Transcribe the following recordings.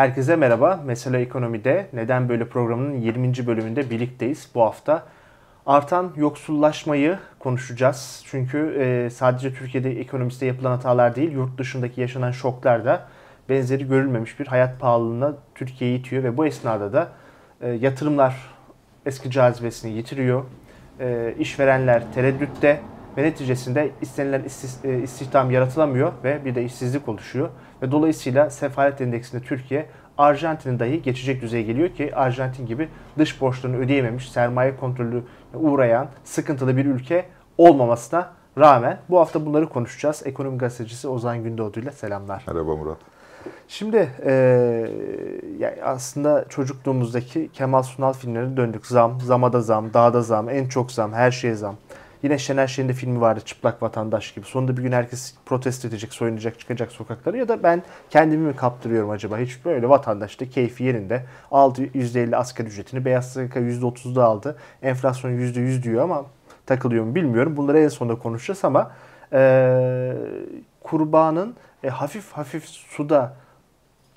Herkese merhaba. Mesela Ekonomi'de Neden Böyle programının 20. bölümünde birlikteyiz. Bu hafta artan yoksullaşmayı konuşacağız. Çünkü e, sadece Türkiye'de ekonomiste yapılan hatalar değil, yurt dışındaki yaşanan şoklar da benzeri görülmemiş bir hayat pahalılığına Türkiye'yi itiyor ve bu esnada da e, yatırımlar eski cazibesini yitiriyor. E, işverenler tereddütte ve neticesinde istenilen e, istihdam yaratılamıyor ve bir de işsizlik oluşuyor. Ve dolayısıyla sefalet endeksinde Türkiye Arjantin'in dahi geçecek düzeye geliyor ki Arjantin gibi dış borçlarını ödeyememiş, sermaye kontrolü uğrayan sıkıntılı bir ülke olmamasına rağmen bu hafta bunları konuşacağız. Ekonomi gazetecisi Ozan Gündoğdu ile selamlar. Merhaba Murat. Şimdi e, yani aslında çocukluğumuzdaki Kemal Sunal filmlerine döndük. Zam, zama da zam, dağda zam, en çok zam, her şeye zam. Yine Şener Şen'in de filmi vardı Çıplak Vatandaş gibi. Sonunda bir gün herkes protesto edecek, soyunacak, çıkacak sokaklara. Ya da ben kendimi mi kaptırıyorum acaba? Hiç böyle vatandaş da keyfi yerinde. Aldı %50 asgari ücretini. Beyaz yaka %30'da aldı. Enflasyon %100 diyor ama takılıyor mu bilmiyorum. Bunları en sonunda konuşacağız ama e, kurbanın e, hafif hafif suda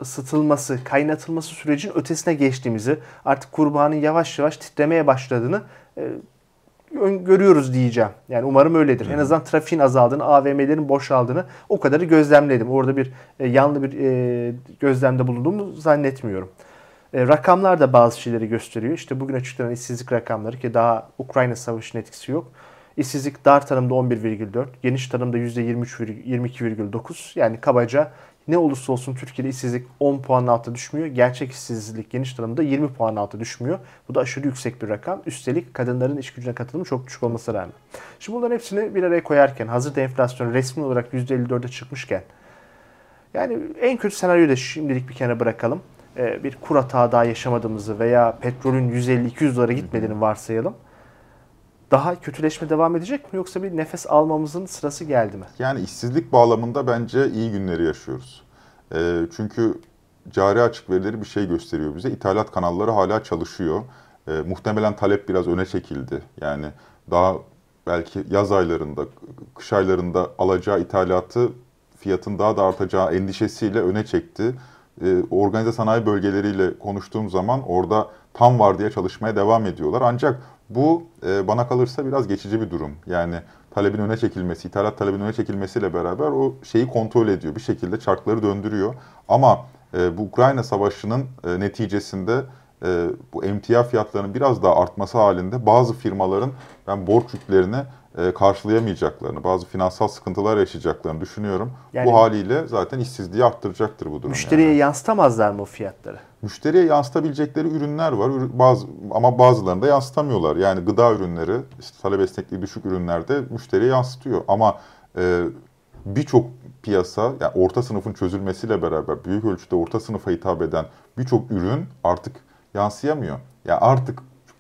ısıtılması, kaynatılması sürecin ötesine geçtiğimizi, artık kurbanın yavaş yavaş titremeye başladığını e, görüyoruz diyeceğim. Yani umarım öyledir. En azından trafiğin azaldığını, AVM'lerin boşaldığını o kadarı gözlemledim. Orada bir e, yanlı bir e, gözlemde bulunduğumu zannetmiyorum. E, rakamlar da bazı şeyleri gösteriyor. İşte bugün açıklanan işsizlik rakamları ki daha Ukrayna Savaşı'nın etkisi yok. İşsizlik dar tanımda 11,4, geniş tanımda %22,9. Yani kabaca ne olursa olsun Türkiye'de işsizlik 10 puan altı düşmüyor. Gerçek işsizlik geniş tanımda 20 puan altı düşmüyor. Bu da aşırı yüksek bir rakam. Üstelik kadınların iş gücüne katılımı çok düşük olmasına rağmen. Şimdi bunların hepsini bir araya koyarken hazırda enflasyon resmi olarak %54'e çıkmışken yani en kötü senaryoyu da şimdilik bir kenara bırakalım. Ee, bir kur hata daha yaşamadığımızı veya petrolün 150-200 dolara gitmediğini varsayalım daha kötüleşme devam edecek mi yoksa bir nefes almamızın sırası geldi mi? Yani işsizlik bağlamında bence iyi günleri yaşıyoruz. E, çünkü cari açık verileri bir şey gösteriyor bize. İthalat kanalları hala çalışıyor. E, muhtemelen talep biraz öne çekildi. Yani daha belki yaz aylarında, kış aylarında alacağı ithalatı fiyatın daha da artacağı endişesiyle öne çekti. E, organize sanayi bölgeleriyle konuştuğum zaman orada tam var diye çalışmaya devam ediyorlar. Ancak bu e, bana kalırsa biraz geçici bir durum. Yani talebin öne çekilmesi, ithalat talebin öne çekilmesiyle beraber o şeyi kontrol ediyor. Bir şekilde çarkları döndürüyor. Ama e, bu Ukrayna Savaşı'nın e, neticesinde e, bu emtia fiyatlarının biraz daha artması halinde bazı firmaların ben borç yüklerini karşılayamayacaklarını, bazı finansal sıkıntılar yaşayacaklarını düşünüyorum. Yani, bu haliyle zaten işsizliği arttıracaktır bu durum. Müşteriye yani. yansıtamazlar mı fiyatları? Müşteriye yansıtabilecekleri ürünler var bazı ama bazılarında yansıtamıyorlar. Yani gıda ürünleri, işte talep esnekliği düşük ürünlerde müşteriye yansıtıyor. Ama e, birçok piyasa, yani orta sınıfın çözülmesiyle beraber büyük ölçüde orta sınıfa hitap eden birçok ürün artık yansıyamıyor. Yani artık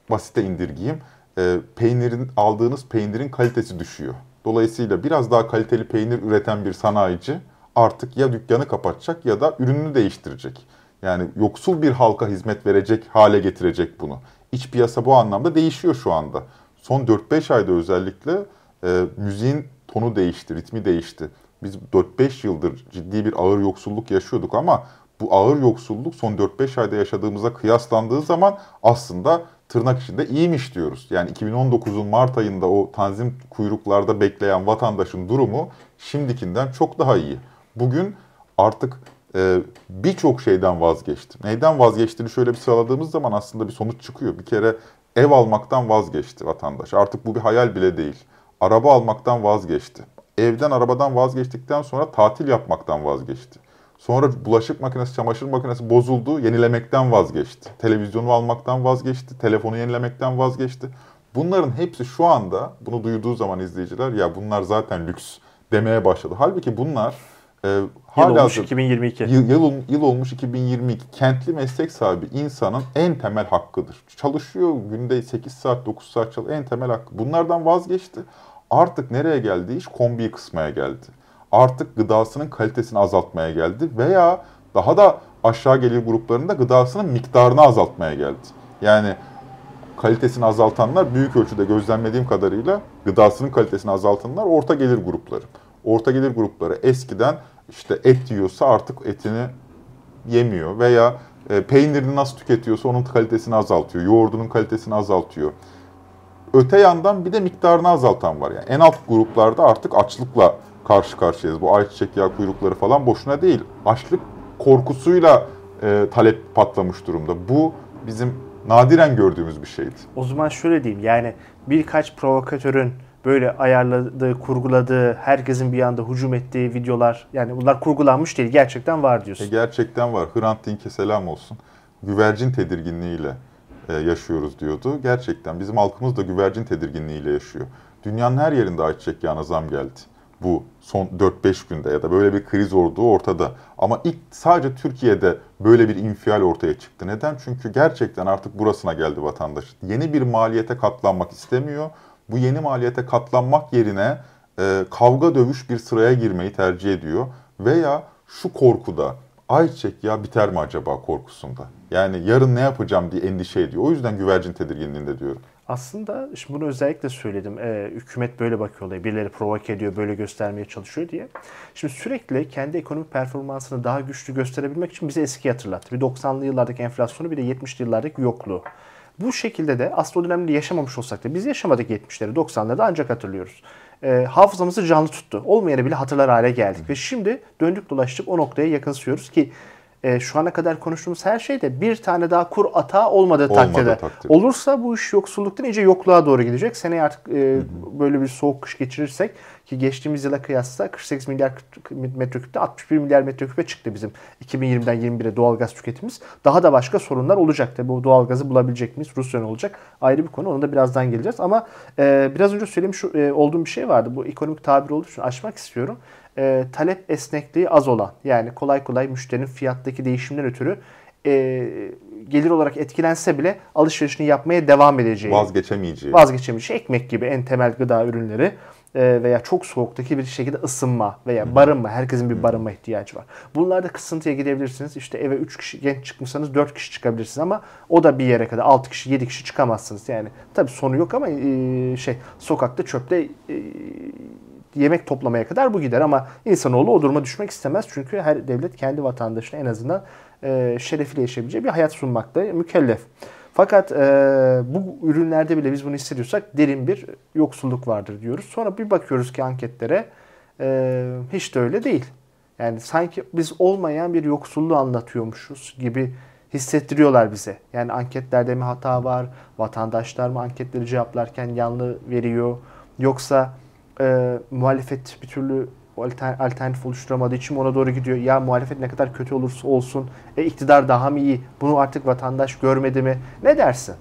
basite indirgeyim e, peynirin aldığınız peynirin kalitesi düşüyor. Dolayısıyla biraz daha kaliteli peynir üreten bir sanayici artık ya dükkanı kapatacak ya da ürününü değiştirecek. Yani yoksul bir halka hizmet verecek hale getirecek bunu. İç piyasa bu anlamda değişiyor şu anda. Son 4-5 ayda özellikle e, müziğin tonu değişti, ritmi değişti. Biz 4-5 yıldır ciddi bir ağır yoksulluk yaşıyorduk ama bu ağır yoksulluk son 4-5 ayda yaşadığımıza kıyaslandığı zaman aslında tırnak içinde iyiymiş diyoruz. Yani 2019'un Mart ayında o tanzim kuyruklarda bekleyen vatandaşın durumu şimdikinden çok daha iyi. Bugün artık e, birçok şeyden vazgeçti. Neyden vazgeçtiğini şöyle bir sıraladığımız zaman aslında bir sonuç çıkıyor. Bir kere ev almaktan vazgeçti vatandaş. Artık bu bir hayal bile değil. Araba almaktan vazgeçti. Evden, arabadan vazgeçtikten sonra tatil yapmaktan vazgeçti. Sonra bulaşık makinesi, çamaşır makinesi bozuldu, yenilemekten vazgeçti. Televizyonu almaktan vazgeçti, telefonu yenilemekten vazgeçti. Bunların hepsi şu anda, bunu duyduğu zaman izleyiciler ya bunlar zaten lüks demeye başladı. Halbuki bunlar e, yıl hala olmuş 2022. Yıl, yıl, yıl olmuş 2022. Kentli meslek sahibi insanın en temel hakkıdır. Çalışıyor günde 8 saat 9 saat çalışıyor en temel hakkı. Bunlardan vazgeçti. Artık nereye geldi iş? Kombiyi kısmaya geldi artık gıdasının kalitesini azaltmaya geldi veya daha da aşağı gelir gruplarında gıdasının miktarını azaltmaya geldi. Yani kalitesini azaltanlar büyük ölçüde gözlemlediğim kadarıyla gıdasının kalitesini azaltanlar orta gelir grupları. Orta gelir grupları eskiden işte et yiyorsa artık etini yemiyor veya e, peynirini nasıl tüketiyorsa onun kalitesini azaltıyor. Yoğurdunun kalitesini azaltıyor. Öte yandan bir de miktarını azaltan var. Yani en alt gruplarda artık açlıkla karşı karşıyayız. Bu ayçiçek yağı kuyrukları falan boşuna değil. Açlık korkusuyla e, talep patlamış durumda. Bu bizim nadiren gördüğümüz bir şeydi. O zaman şöyle diyeyim yani birkaç provokatörün böyle ayarladığı, kurguladığı, herkesin bir anda hücum ettiği videolar yani bunlar kurgulanmış değil gerçekten var diyorsun. E, gerçekten var. Hrant Dink'e selam olsun. Güvercin tedirginliğiyle e, yaşıyoruz diyordu. Gerçekten bizim halkımız da güvercin tedirginliğiyle yaşıyor. Dünyanın her yerinde ayçiçek yağına zam geldi. Bu son 4-5 günde ya da böyle bir kriz olduğu ortada. Ama ilk sadece Türkiye'de böyle bir infial ortaya çıktı. Neden? Çünkü gerçekten artık burasına geldi vatandaş. Yeni bir maliyete katlanmak istemiyor. Bu yeni maliyete katlanmak yerine e, kavga dövüş bir sıraya girmeyi tercih ediyor. Veya şu korkuda ayçiçek ya biter mi acaba korkusunda. Yani yarın ne yapacağım diye endişe ediyor. O yüzden güvercin tedirginliğinde diyorum. Aslında şimdi bunu özellikle söyledim. Ee, hükümet böyle bakıyor olaya. Birileri provoke ediyor, böyle göstermeye çalışıyor diye. Şimdi sürekli kendi ekonomik performansını daha güçlü gösterebilmek için bize eski hatırlattı. Bir 90'lı yıllardaki enflasyonu bir de 70'li yıllardaki yokluğu. Bu şekilde de aslında o dönemde yaşamamış olsak da biz yaşamadık 70'leri 90'ları da ancak hatırlıyoruz. E, hafızamızı canlı tuttu. Olmayanı bile hatırlar hale geldik. Ve şimdi döndük dolaştık o noktaya yakınsıyoruz ki e, şu ana kadar konuştuğumuz her şeyde bir tane daha kur atağı olmadığı Olmadı takdirde. takdirde. Olursa bu iş yoksulluktan iyice yokluğa doğru gidecek. Seneye artık e, böyle bir soğuk kış geçirirsek ki geçtiğimiz yıla kıyasla 48 milyar metreküpte 61 milyar metreküpe çıktı bizim 2020'den 21'e doğalgaz tüketimimiz. Daha da başka sorunlar olacak. Tabii bu doğalgazı bulabilecek miyiz? Rusya'nın olacak. Ayrı bir konu. Ona da birazdan geleceğiz. Ama e, biraz önce söylemiş e, olduğum bir şey vardı. Bu ekonomik tabir olduğu için açmak istiyorum. E, talep esnekliği az olan yani kolay kolay müşterinin fiyattaki değişimden ötürü e, gelir olarak etkilense bile alışverişini yapmaya devam edeceği. Vazgeçemeyeceği. Vazgeçemeyeceği ekmek gibi en temel gıda ürünleri e, veya çok soğuktaki bir şekilde ısınma veya barınma. Herkesin bir barınma ihtiyacı var. Bunlarda kısıntıya gidebilirsiniz. İşte eve 3 kişi genç çıkmışsanız 4 kişi çıkabilirsiniz ama o da bir yere kadar 6 kişi 7 kişi çıkamazsınız. Yani tabii sonu yok ama e, şey sokakta çöpte e, yemek toplamaya kadar bu gider ama insanoğlu o duruma düşmek istemez. Çünkü her devlet kendi vatandaşına en azından e, şerefiyle yaşayabileceği bir hayat sunmakta mükellef. Fakat e, bu ürünlerde bile biz bunu hissediyorsak derin bir yoksulluk vardır diyoruz. Sonra bir bakıyoruz ki anketlere e, hiç de öyle değil. Yani sanki biz olmayan bir yoksulluğu anlatıyormuşuz gibi hissettiriyorlar bize. Yani anketlerde mi hata var, vatandaşlar mı anketleri cevaplarken yanlı veriyor, yoksa e, muhalefet bir türlü alternatif oluşturamadığı için ona doğru gidiyor. Ya muhalefet ne kadar kötü olursa olsun, e, iktidar daha mı iyi? Bunu artık vatandaş görmedi mi? Ne dersin?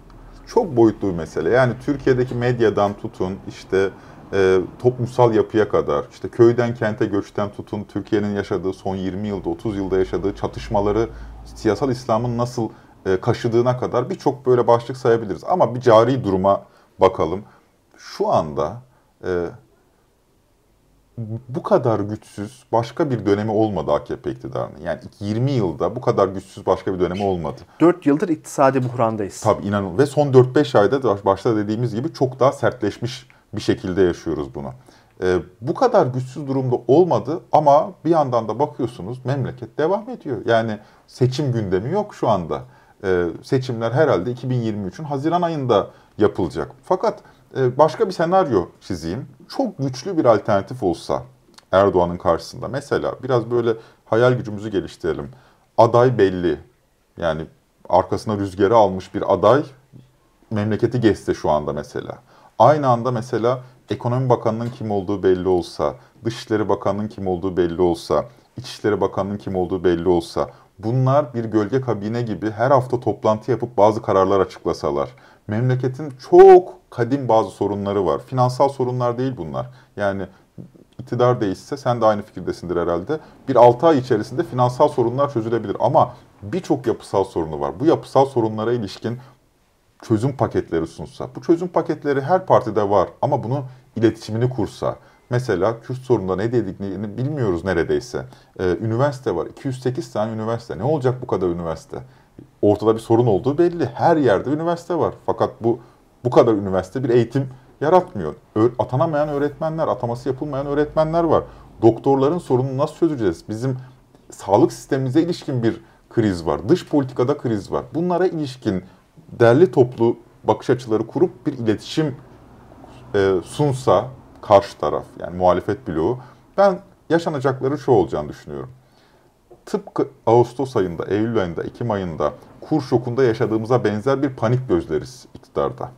Çok boyutlu bir mesele. Yani Türkiye'deki medyadan tutun, işte e, toplumsal yapıya kadar, işte köyden kente göçten tutun, Türkiye'nin yaşadığı son 20 yılda, 30 yılda yaşadığı çatışmaları, siyasal İslam'ın nasıl e, kaşıdığına kadar birçok böyle başlık sayabiliriz. Ama bir cari duruma bakalım. Şu anda e, bu kadar güçsüz başka bir dönemi olmadı AKP iktidarının. Yani 20 yılda bu kadar güçsüz başka bir dönemi olmadı. 4 yıldır iktisadi buhrandayız. Tabii inanın ve son 4-5 ayda başta dediğimiz gibi çok daha sertleşmiş bir şekilde yaşıyoruz bunu. Ee, bu kadar güçsüz durumda olmadı ama bir yandan da bakıyorsunuz memleket devam ediyor. Yani seçim gündemi yok şu anda. Ee, seçimler herhalde 2023'ün Haziran ayında yapılacak. Fakat e, başka bir senaryo çizeyim çok güçlü bir alternatif olsa Erdoğan'ın karşısında mesela biraz böyle hayal gücümüzü geliştirelim. Aday belli. Yani arkasına rüzgarı almış bir aday memleketi geçse şu anda mesela. Aynı anda mesela Ekonomi Bakanı'nın kim olduğu belli olsa, Dışişleri Bakanı'nın kim olduğu belli olsa, İçişleri Bakanı'nın kim olduğu belli olsa, bunlar bir gölge kabine gibi her hafta toplantı yapıp bazı kararlar açıklasalar, memleketin çok kadim bazı sorunları var. Finansal sorunlar değil bunlar. Yani iktidar değişse sen de aynı fikirdesindir herhalde. Bir 6 ay içerisinde finansal sorunlar çözülebilir ama birçok yapısal sorunu var. Bu yapısal sorunlara ilişkin çözüm paketleri sunsa. Bu çözüm paketleri her partide var ama bunu iletişimini kursa. Mesela Kürt sorununda ne dediklerini bilmiyoruz neredeyse. Ee, üniversite var. 208 tane üniversite. Ne olacak bu kadar üniversite? Ortada bir sorun olduğu belli. Her yerde üniversite var. Fakat bu bu kadar üniversite bir eğitim yaratmıyor. Atanamayan öğretmenler, ataması yapılmayan öğretmenler var. Doktorların sorununu nasıl çözeceğiz? Bizim sağlık sistemimize ilişkin bir kriz var. Dış politikada kriz var. Bunlara ilişkin derli toplu bakış açıları kurup bir iletişim e, sunsa karşı taraf yani muhalefet bloğu ben yaşanacakları şu olacağını düşünüyorum. Tıpkı Ağustos ayında, Eylül ayında, Ekim ayında kur şokunda yaşadığımıza benzer bir panik gözleriz iktidarda.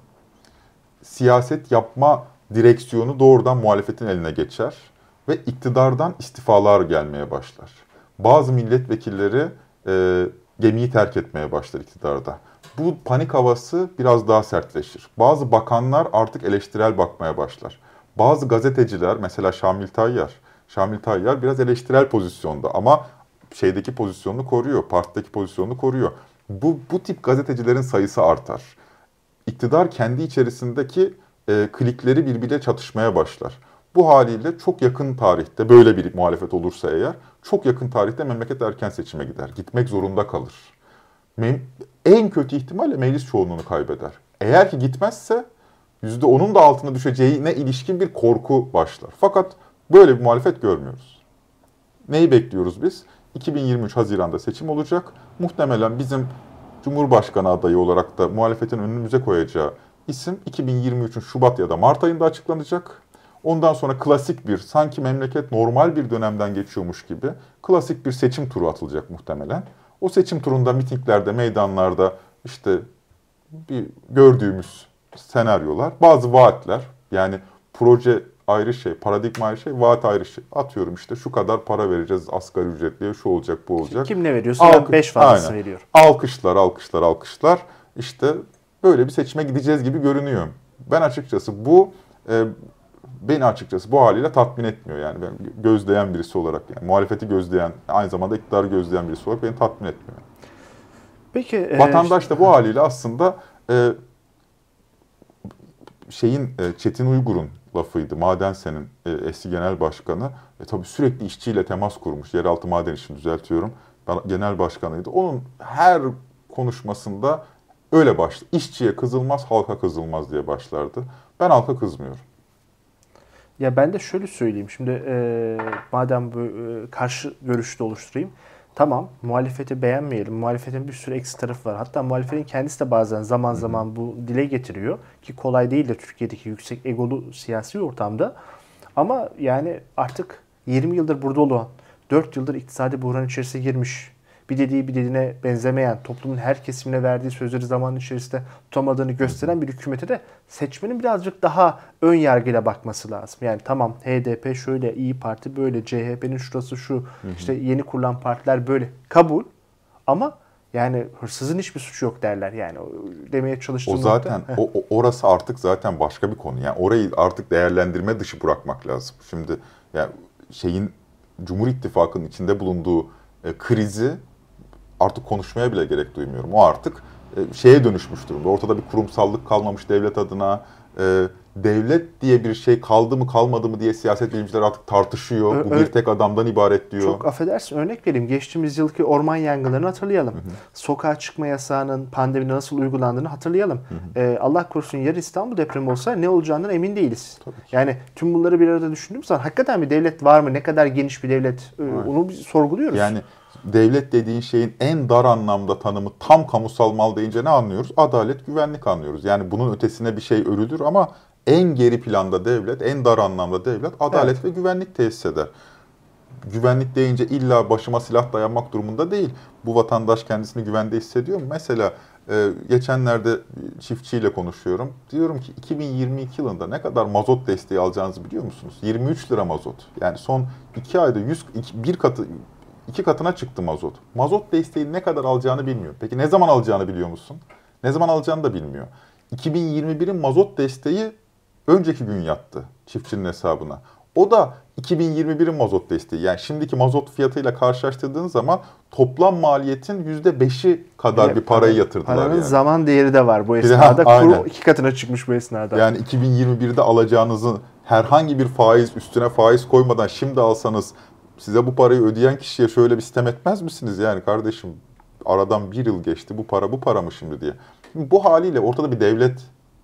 Siyaset yapma direksiyonu doğrudan muhalefetin eline geçer ve iktidardan istifalar gelmeye başlar. Bazı milletvekilleri e, gemiyi terk etmeye başlar iktidarda. Bu panik havası biraz daha sertleşir. Bazı bakanlar artık eleştirel bakmaya başlar. Bazı gazeteciler mesela Şamil Tayyar, Şamil Tayyar biraz eleştirel pozisyonda ama şeydeki pozisyonunu koruyor, partideki pozisyonunu koruyor. Bu, bu tip gazetecilerin sayısı artar. İktidar kendi içerisindeki e, klikleri birbiriyle çatışmaya başlar. Bu haliyle çok yakın tarihte böyle bir muhalefet olursa eğer çok yakın tarihte memleket erken seçime gider. Gitmek zorunda kalır. Mem en kötü ihtimalle meclis çoğunluğunu kaybeder. Eğer ki gitmezse %10'un da altına düşeceğine ilişkin bir korku başlar. Fakat böyle bir muhalefet görmüyoruz. Neyi bekliyoruz biz? 2023 Haziran'da seçim olacak. Muhtemelen bizim Cumhurbaşkanı adayı olarak da muhalefetin önümüze koyacağı isim 2023'ün Şubat ya da Mart ayında açıklanacak. Ondan sonra klasik bir, sanki memleket normal bir dönemden geçiyormuş gibi klasik bir seçim turu atılacak muhtemelen. O seçim turunda mitinglerde, meydanlarda işte bir gördüğümüz senaryolar, bazı vaatler yani proje ayrı şey, paradigma ayrı şey, vaat ayrı şey. Atıyorum işte şu kadar para vereceğiz asgari ücretliye, şu olacak, bu olacak. Kim ne veriyorsa Alkış, 5 fazlası veriyor. Alkışlar, alkışlar, alkışlar. İşte böyle bir seçime gideceğiz gibi görünüyor. Ben açıkçası bu e, beni açıkçası bu haliyle tatmin etmiyor yani ben gözleyen birisi olarak yani muhalefeti gözleyen aynı zamanda iktidarı gözleyen birisi olarak beni tatmin etmiyor. Peki e, vatandaş da bu haliyle aslında e, şeyin e, Çetin Uygur'un lafıydı. Madense'nin e, eski genel başkanı. E, tabii sürekli işçiyle temas kurmuş. Yeraltı maden işini düzeltiyorum. Ben, genel başkanıydı. Onun her konuşmasında öyle başladı. İşçiye kızılmaz, halka kızılmaz diye başlardı. Ben halka kızmıyorum. Ya ben de şöyle söyleyeyim. Şimdi e, madem bu e, karşı görüşte oluşturayım. Tamam muhalefeti beğenmeyelim. Muhalefetin bir sürü eksi tarafı var. Hatta muhalefetin kendisi de bazen zaman zaman bu dile getiriyor. Ki kolay değil de Türkiye'deki yüksek egolu siyasi ortamda. Ama yani artık 20 yıldır burada olan, 4 yıldır iktisadi buhran içerisine girmiş, bir dediği bir dediğine benzemeyen, toplumun her kesimine verdiği sözleri zaman içerisinde tutamadığını gösteren bir hükümete de seçmenin birazcık daha ön yargıyla bakması lazım. Yani tamam HDP şöyle, İyi Parti böyle, CHP'nin şurası şu, hı hı. işte yeni kurulan partiler böyle. Kabul ama yani hırsızın hiçbir suçu yok derler yani demeye çalıştığım O zaten nokta, o, orası artık zaten başka bir konu. Yani orayı artık değerlendirme dışı bırakmak lazım. Şimdi yani şeyin Cumhur İttifakı'nın içinde bulunduğu e, krizi artık konuşmaya bile gerek duymuyorum. O artık e, şeye dönüşmüş durumda. Ortada bir kurumsallık kalmamış devlet adına. E, devlet diye bir şey kaldı mı kalmadı mı diye siyaset bilimciler artık tartışıyor. Bu bir tek adamdan ibaret diyor. Çok affedersin örnek vereyim. Geçtiğimiz yılki orman yangınlarını hatırlayalım. Hı hı. Sokağa çıkma yasağının pandemide nasıl uygulandığını hatırlayalım. Hı hı. Ee, Allah korusun yarın İstanbul depremi olsa ne olacağından emin değiliz. Yani tüm bunları bir arada düşündüğümüz zaman hakikaten bir devlet var mı? Ne kadar geniş bir devlet? Ee, onu sorguluyoruz. Yani devlet dediğin şeyin en dar anlamda tanımı tam kamusal mal deyince ne anlıyoruz? Adalet, güvenlik anlıyoruz. Yani bunun ötesine bir şey örülür ama en geri planda devlet, en dar anlamda devlet adalet evet. ve güvenlik tesis eder. Güvenlik deyince illa başıma silah dayanmak durumunda değil. Bu vatandaş kendisini güvende hissediyor mu? Mesela e, geçenlerde çiftçiyle konuşuyorum. Diyorum ki 2022 yılında ne kadar mazot desteği alacağınızı biliyor musunuz? 23 lira mazot. Yani son 2 ayda 100, bir katı iki katına çıktı mazot. Mazot desteği ne kadar alacağını bilmiyor. Peki ne zaman alacağını biliyor musun? Ne zaman alacağını da bilmiyor. 2021'in mazot desteği önceki gün yattı çiftçinin hesabına. O da 2021'in mazot desteği. Yani şimdiki mazot fiyatıyla karşılaştırdığın zaman toplam maliyetin %5'i kadar evet, bir parayı yatırdılar. Paranın yani. zaman değeri de var bu esnada. Ha, Kuru iki katına çıkmış bu esnada. Yani 2021'de alacağınızı herhangi bir faiz üstüne faiz koymadan şimdi alsanız size bu parayı ödeyen kişiye şöyle bir sistem etmez misiniz? Yani kardeşim aradan bir yıl geçti bu para bu para mı şimdi diye. bu haliyle ortada bir devlet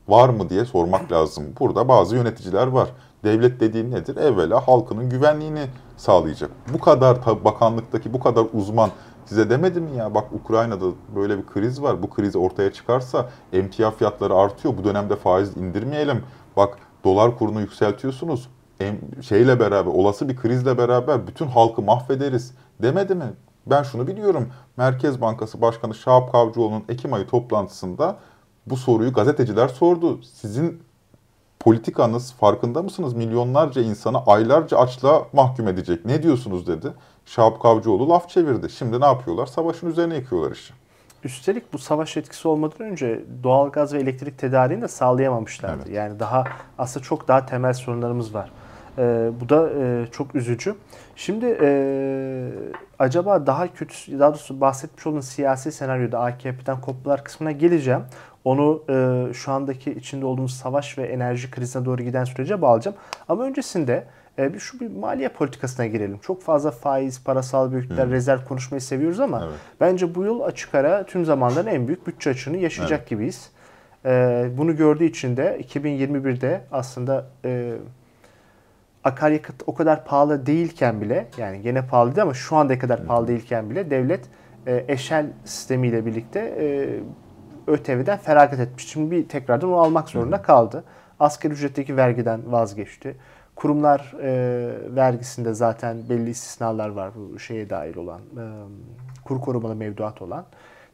var mı diye sormak lazım. Burada bazı yöneticiler var. Devlet dediğin nedir? Evvela halkının güvenliğini sağlayacak. Bu kadar bakanlıktaki bu kadar uzman Size demedi mi ya bak Ukrayna'da böyle bir kriz var. Bu kriz ortaya çıkarsa emtia fiyatları artıyor. Bu dönemde faiz indirmeyelim. Bak dolar kurunu yükseltiyorsunuz. Şeyle beraber olası bir krizle beraber bütün halkı mahvederiz demedi mi? Ben şunu biliyorum. Merkez Bankası Başkanı Şahap Kavcıoğlu'nun Ekim ayı toplantısında bu soruyu gazeteciler sordu. Sizin politikanız farkında mısınız? Milyonlarca insanı aylarca açlığa mahkum edecek. Ne diyorsunuz dedi. Şahap Kavcıoğlu laf çevirdi. Şimdi ne yapıyorlar? Savaşın üzerine yıkıyorlar işi. Üstelik bu savaş etkisi olmadan önce doğalgaz ve elektrik tedariğini de sağlayamamışlardı. Evet. Yani daha aslında çok daha temel sorunlarımız var. Ee, bu da e, çok üzücü. Şimdi e, acaba daha kötü, daha doğrusu bahsetmiş olduğum siyasi senaryoda AKP'den kopmalar kısmına geleceğim. Onu e, şu andaki içinde olduğumuz savaş ve enerji krizine doğru giden sürece bağlayacağım. Ama öncesinde e, şu bir maliye politikasına girelim. Çok fazla faiz, parasal büyükler, hmm. rezerv konuşmayı seviyoruz ama evet. bence bu yıl açık ara tüm zamanların en büyük bütçe açığını yaşayacak evet. gibiyiz. E, bunu gördüğü için de 2021'de aslında e, akaryakıt o kadar pahalı değilken bile yani gene pahalıydı ama şu anda kadar pahalı değilken bile devlet e, eşel sistemiyle birlikte e, ÖTV'den feragat etmiş. Şimdi bir tekrardan onu almak zorunda kaldı. Asgari ücretteki vergiden vazgeçti. Kurumlar e, vergisinde zaten belli istisnalar var bu şeye dair olan, e, kur korumalı mevduat olan.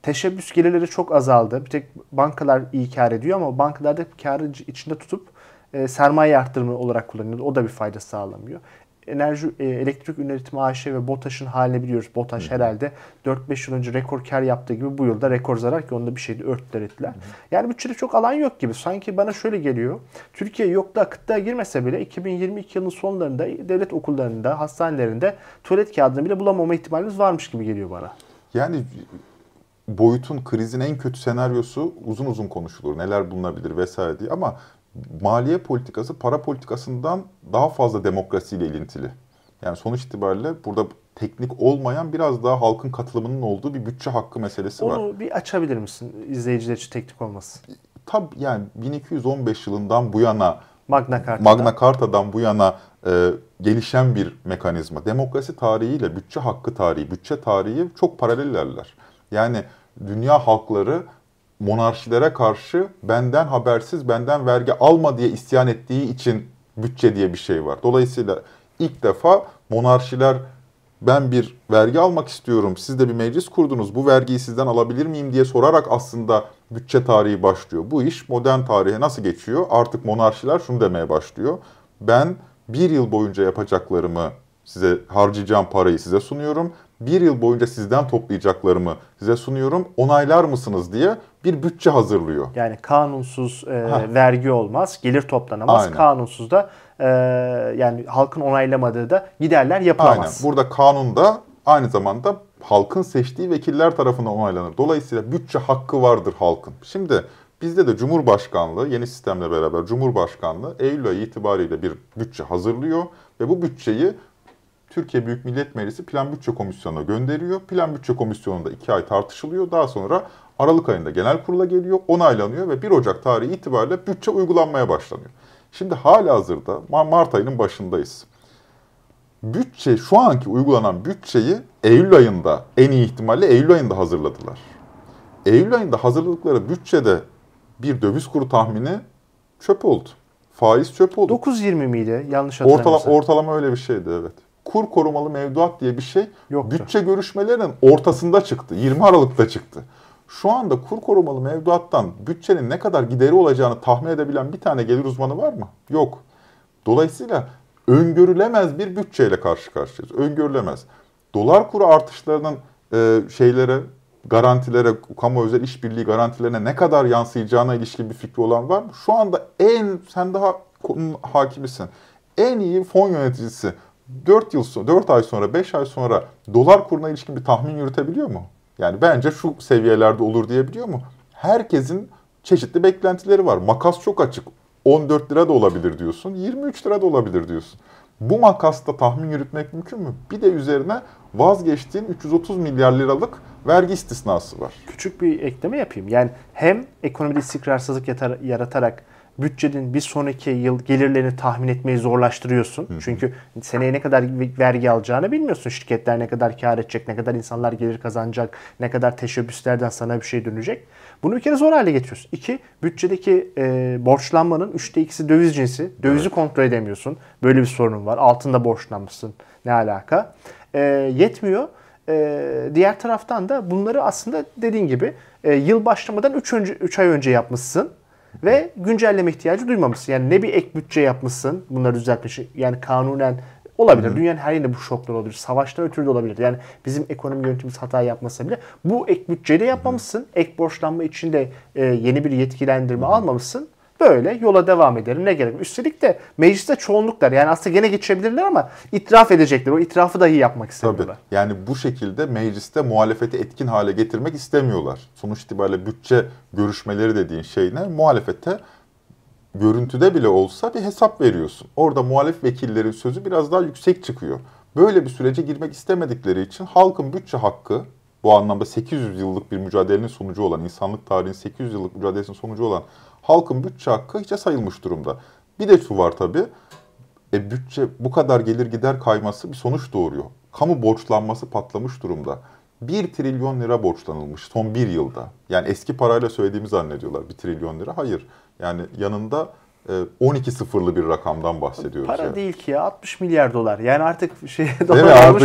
Teşebbüs gelirleri çok azaldı. Bir tek bankalar iyi kar ediyor ama bankalarda karı içinde tutup e, sermaye arttırımı olarak kullanılıyor. O da bir fayda sağlamıyor. Enerji, e, elektrik üretimi AŞ ve BOTAŞ'ın halini biliyoruz. BOTAŞ Hı. herhalde 4-5 yıl önce rekor kar yaptığı gibi bu yılda rekor zarar ki onda bir şeydi örtüler ettiler. Hı. Yani bütçede çok alan yok gibi. Sanki bana şöyle geliyor. Türkiye yok da kıtlığa girmese bile 2022 yılının sonlarında devlet okullarında, hastanelerinde tuvalet kağıdını bile bulamama ihtimalimiz varmış gibi geliyor bana. Yani boyutun krizin en kötü senaryosu uzun uzun konuşulur. Neler bulunabilir vesaire diye ama maliye politikası para politikasından daha fazla demokrasiyle ilintili. Yani sonuç itibariyle burada teknik olmayan biraz daha halkın katılımının olduğu bir bütçe hakkı meselesi Onu var. Onu bir açabilir misin izleyiciler için teknik olmasın? Tabii yani 1215 yılından bu yana Magna Carta'dan, Magna Carta'dan bu yana e, gelişen bir mekanizma. Demokrasi tarihiyle bütçe hakkı tarihi, bütçe tarihi çok paralellerler. Yani dünya halkları monarşilere karşı benden habersiz, benden vergi alma diye isyan ettiği için bütçe diye bir şey var. Dolayısıyla ilk defa monarşiler ben bir vergi almak istiyorum, siz de bir meclis kurdunuz, bu vergiyi sizden alabilir miyim diye sorarak aslında bütçe tarihi başlıyor. Bu iş modern tarihe nasıl geçiyor? Artık monarşiler şunu demeye başlıyor. Ben bir yıl boyunca yapacaklarımı size harcayacağım parayı size sunuyorum. Bir yıl boyunca sizden toplayacaklarımı size sunuyorum. Onaylar mısınız diye bir bütçe hazırlıyor. Yani kanunsuz e, vergi olmaz, gelir toplanamaz. Aynen. Kanunsuz da e, yani halkın onaylamadığı da giderler yapılamaz. Aynen. Burada kanunda aynı zamanda halkın seçtiği vekiller tarafından onaylanır. Dolayısıyla bütçe hakkı vardır halkın. Şimdi bizde de Cumhurbaşkanlığı yeni sistemle beraber Cumhurbaşkanlığı Eylül ayı itibariyle bir bütçe hazırlıyor ve bu bütçeyi Türkiye Büyük Millet Meclisi Plan Bütçe Komisyonu'na gönderiyor. Plan Bütçe Komisyonu'nda iki ay tartışılıyor. Daha sonra Aralık ayında genel kurula geliyor, onaylanıyor ve 1 Ocak tarihi itibariyle bütçe uygulanmaya başlanıyor. Şimdi hala hazırda Mart ayının başındayız. Bütçe, şu anki uygulanan bütçeyi Eylül ayında, en iyi ihtimalle Eylül ayında hazırladılar. Eylül ayında hazırladıkları bütçede bir döviz kuru tahmini çöp oldu. Faiz çöp oldu. 9.20 miydi? Yanlış hatırlamıyorsam. Ortalama, ortalama öyle bir şeydi evet kur korumalı mevduat diye bir şey Yoktu. bütçe görüşmelerinin ortasında çıktı. 20 Aralık'ta çıktı. Şu anda kur korumalı mevduattan bütçenin ne kadar gideri olacağını tahmin edebilen bir tane gelir uzmanı var mı? Yok. Dolayısıyla öngörülemez bir bütçeyle karşı karşıyayız. Öngörülemez. Dolar kuru artışlarının e, şeylere, garantilere, kamu özel işbirliği garantilerine ne kadar yansıyacağına ilişkin bir fikri olan var mı? Şu anda en, sen daha hakimisin. En iyi fon yöneticisi 4 yıl sonra, 4 ay sonra, 5 ay sonra dolar kuruna ilişkin bir tahmin yürütebiliyor mu? Yani bence şu seviyelerde olur diyebiliyor mu? Herkesin çeşitli beklentileri var. Makas çok açık. 14 lira da olabilir diyorsun, 23 lira da olabilir diyorsun. Bu makasta tahmin yürütmek mümkün mü? Bir de üzerine vazgeçtiğin 330 milyar liralık vergi istisnası var. Küçük bir ekleme yapayım. Yani hem ekonomide istikrarsızlık yaratarak bütçenin bir sonraki yıl gelirlerini tahmin etmeyi zorlaştırıyorsun. Hı. Çünkü seneye ne kadar vergi alacağını bilmiyorsun. Şirketler ne kadar kar edecek, ne kadar insanlar gelir kazanacak, ne kadar teşebbüslerden sana bir şey dönecek. Bunu bir kere zor hale getiriyorsun. İki, bütçedeki e, borçlanmanın üçte ikisi döviz cinsi. Dövizi evet. kontrol edemiyorsun. Böyle bir sorunun var. Altında borçlanmışsın. Ne alaka? E, yetmiyor. E, diğer taraftan da bunları aslında dediğin gibi e, yıl başlamadan 3 önce 3 ay önce yapmışsın ve güncelleme ihtiyacı duymamışsın. Yani ne bir ek bütçe yapmışsın bunları düzeltmiş. Yani kanunen olabilir. Hı-hı. Dünyanın her yerinde bu şoklar olabilir. Savaştan ötürü de olabilir. Yani bizim ekonomi yönetimimiz hata yapmasa bile bu ek bütçeyi de yapmamışsın. Ek borçlanma için de e, yeni bir yetkilendirme Hı-hı. almamışsın. Böyle yola devam edelim ne gerek. Üstelik de mecliste çoğunluklar yani aslında gene geçebilirler ama itiraf edecekler. O itirafı dahi yapmak istemiyorlar. Tabii. Yani bu şekilde mecliste muhalefeti etkin hale getirmek istemiyorlar. Sonuç itibariyle bütçe görüşmeleri dediğin şey ne? Muhalefete görüntüde bile olsa bir hesap veriyorsun. Orada muhalif vekillerin sözü biraz daha yüksek çıkıyor. Böyle bir sürece girmek istemedikleri için halkın bütçe hakkı bu anlamda 800 yıllık bir mücadelenin sonucu olan, insanlık tarihinin 800 yıllık mücadelesinin sonucu olan halkın bütçe hakkı hiçe sayılmış durumda. Bir de şu var tabii, e, bütçe bu kadar gelir gider kayması bir sonuç doğuruyor. Kamu borçlanması patlamış durumda. 1 trilyon lira borçlanılmış son bir yılda. Yani eski parayla söylediğimi zannediyorlar 1 trilyon lira. Hayır. Yani yanında 12 e, sıfırlı bir rakamdan bahsediyoruz. Para yani. değil ki ya 60 milyar dolar. Yani artık şey dolar olmuş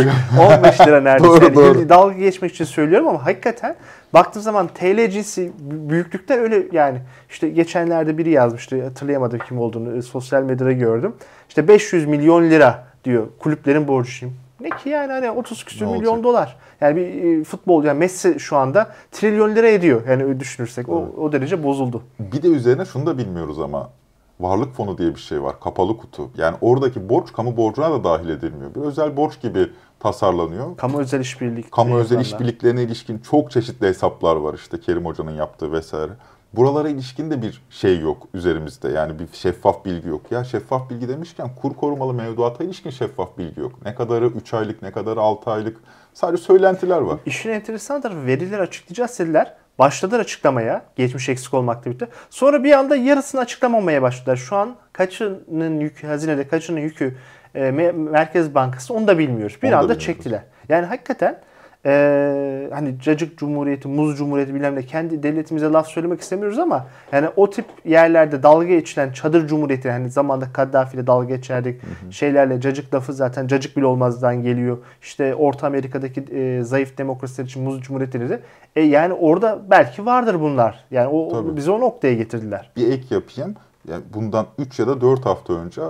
15 lira neredeyse. doğru, doğru. Dalga geçmek için söylüyorum ama hakikaten baktığım zaman TL cinsi büyüklükten öyle yani işte geçenlerde biri yazmıştı hatırlayamadım kim olduğunu e, sosyal medyada gördüm. İşte 500 milyon lira diyor kulüplerin borcu. Ne ki yani hani 30 küsür milyon olacak? dolar. Yani bir e, futbol yani Messi şu anda trilyon lira ediyor. Yani düşünürsek o, o derece bozuldu. Bir de üzerine şunu da bilmiyoruz ama varlık fonu diye bir şey var. Kapalı kutu. Yani oradaki borç kamu borcuna da dahil edilmiyor. Bir özel borç gibi tasarlanıyor. Kamu özel işbirlik. Kamu özel işbirliklerine ilişkin çok çeşitli hesaplar var işte Kerim Hoca'nın yaptığı vesaire. Buralara ilişkin de bir şey yok üzerimizde. Yani bir şeffaf bilgi yok. Ya şeffaf bilgi demişken kur korumalı mevduata ilişkin şeffaf bilgi yok. Ne kadarı 3 aylık, ne kadarı 6 aylık. Sadece söylentiler var. İşin enteresan tarafı veriler açıklayacağız dediler. Başladılar açıklamaya. Geçmiş eksik olmakla birlikte. Sonra bir anda yarısını açıklamamaya başladılar. Şu an kaçının yükü, hazinede kaçının yükü e, Merkez Bankası onu da bilmiyoruz. Bir onu anda çektiler. Yani hakikaten e, hani cacık cumhuriyeti, muz cumhuriyeti bilmem ne kendi devletimize laf söylemek istemiyoruz ama yani o tip yerlerde dalga geçilen çadır cumhuriyeti hani zamanda Kaddafi ile dalga geçerdik. Hı hı. Şeylerle cacık lafı zaten cacık bile olmazdan geliyor. İşte Orta Amerika'daki e, zayıf demokrasiler için muz cumhuriyetleri de e, yani orada belki vardır bunlar. Yani o Tabii. bizi o noktaya getirdiler. Bir ek yapayım. Yani bundan 3 ya da 4 hafta önce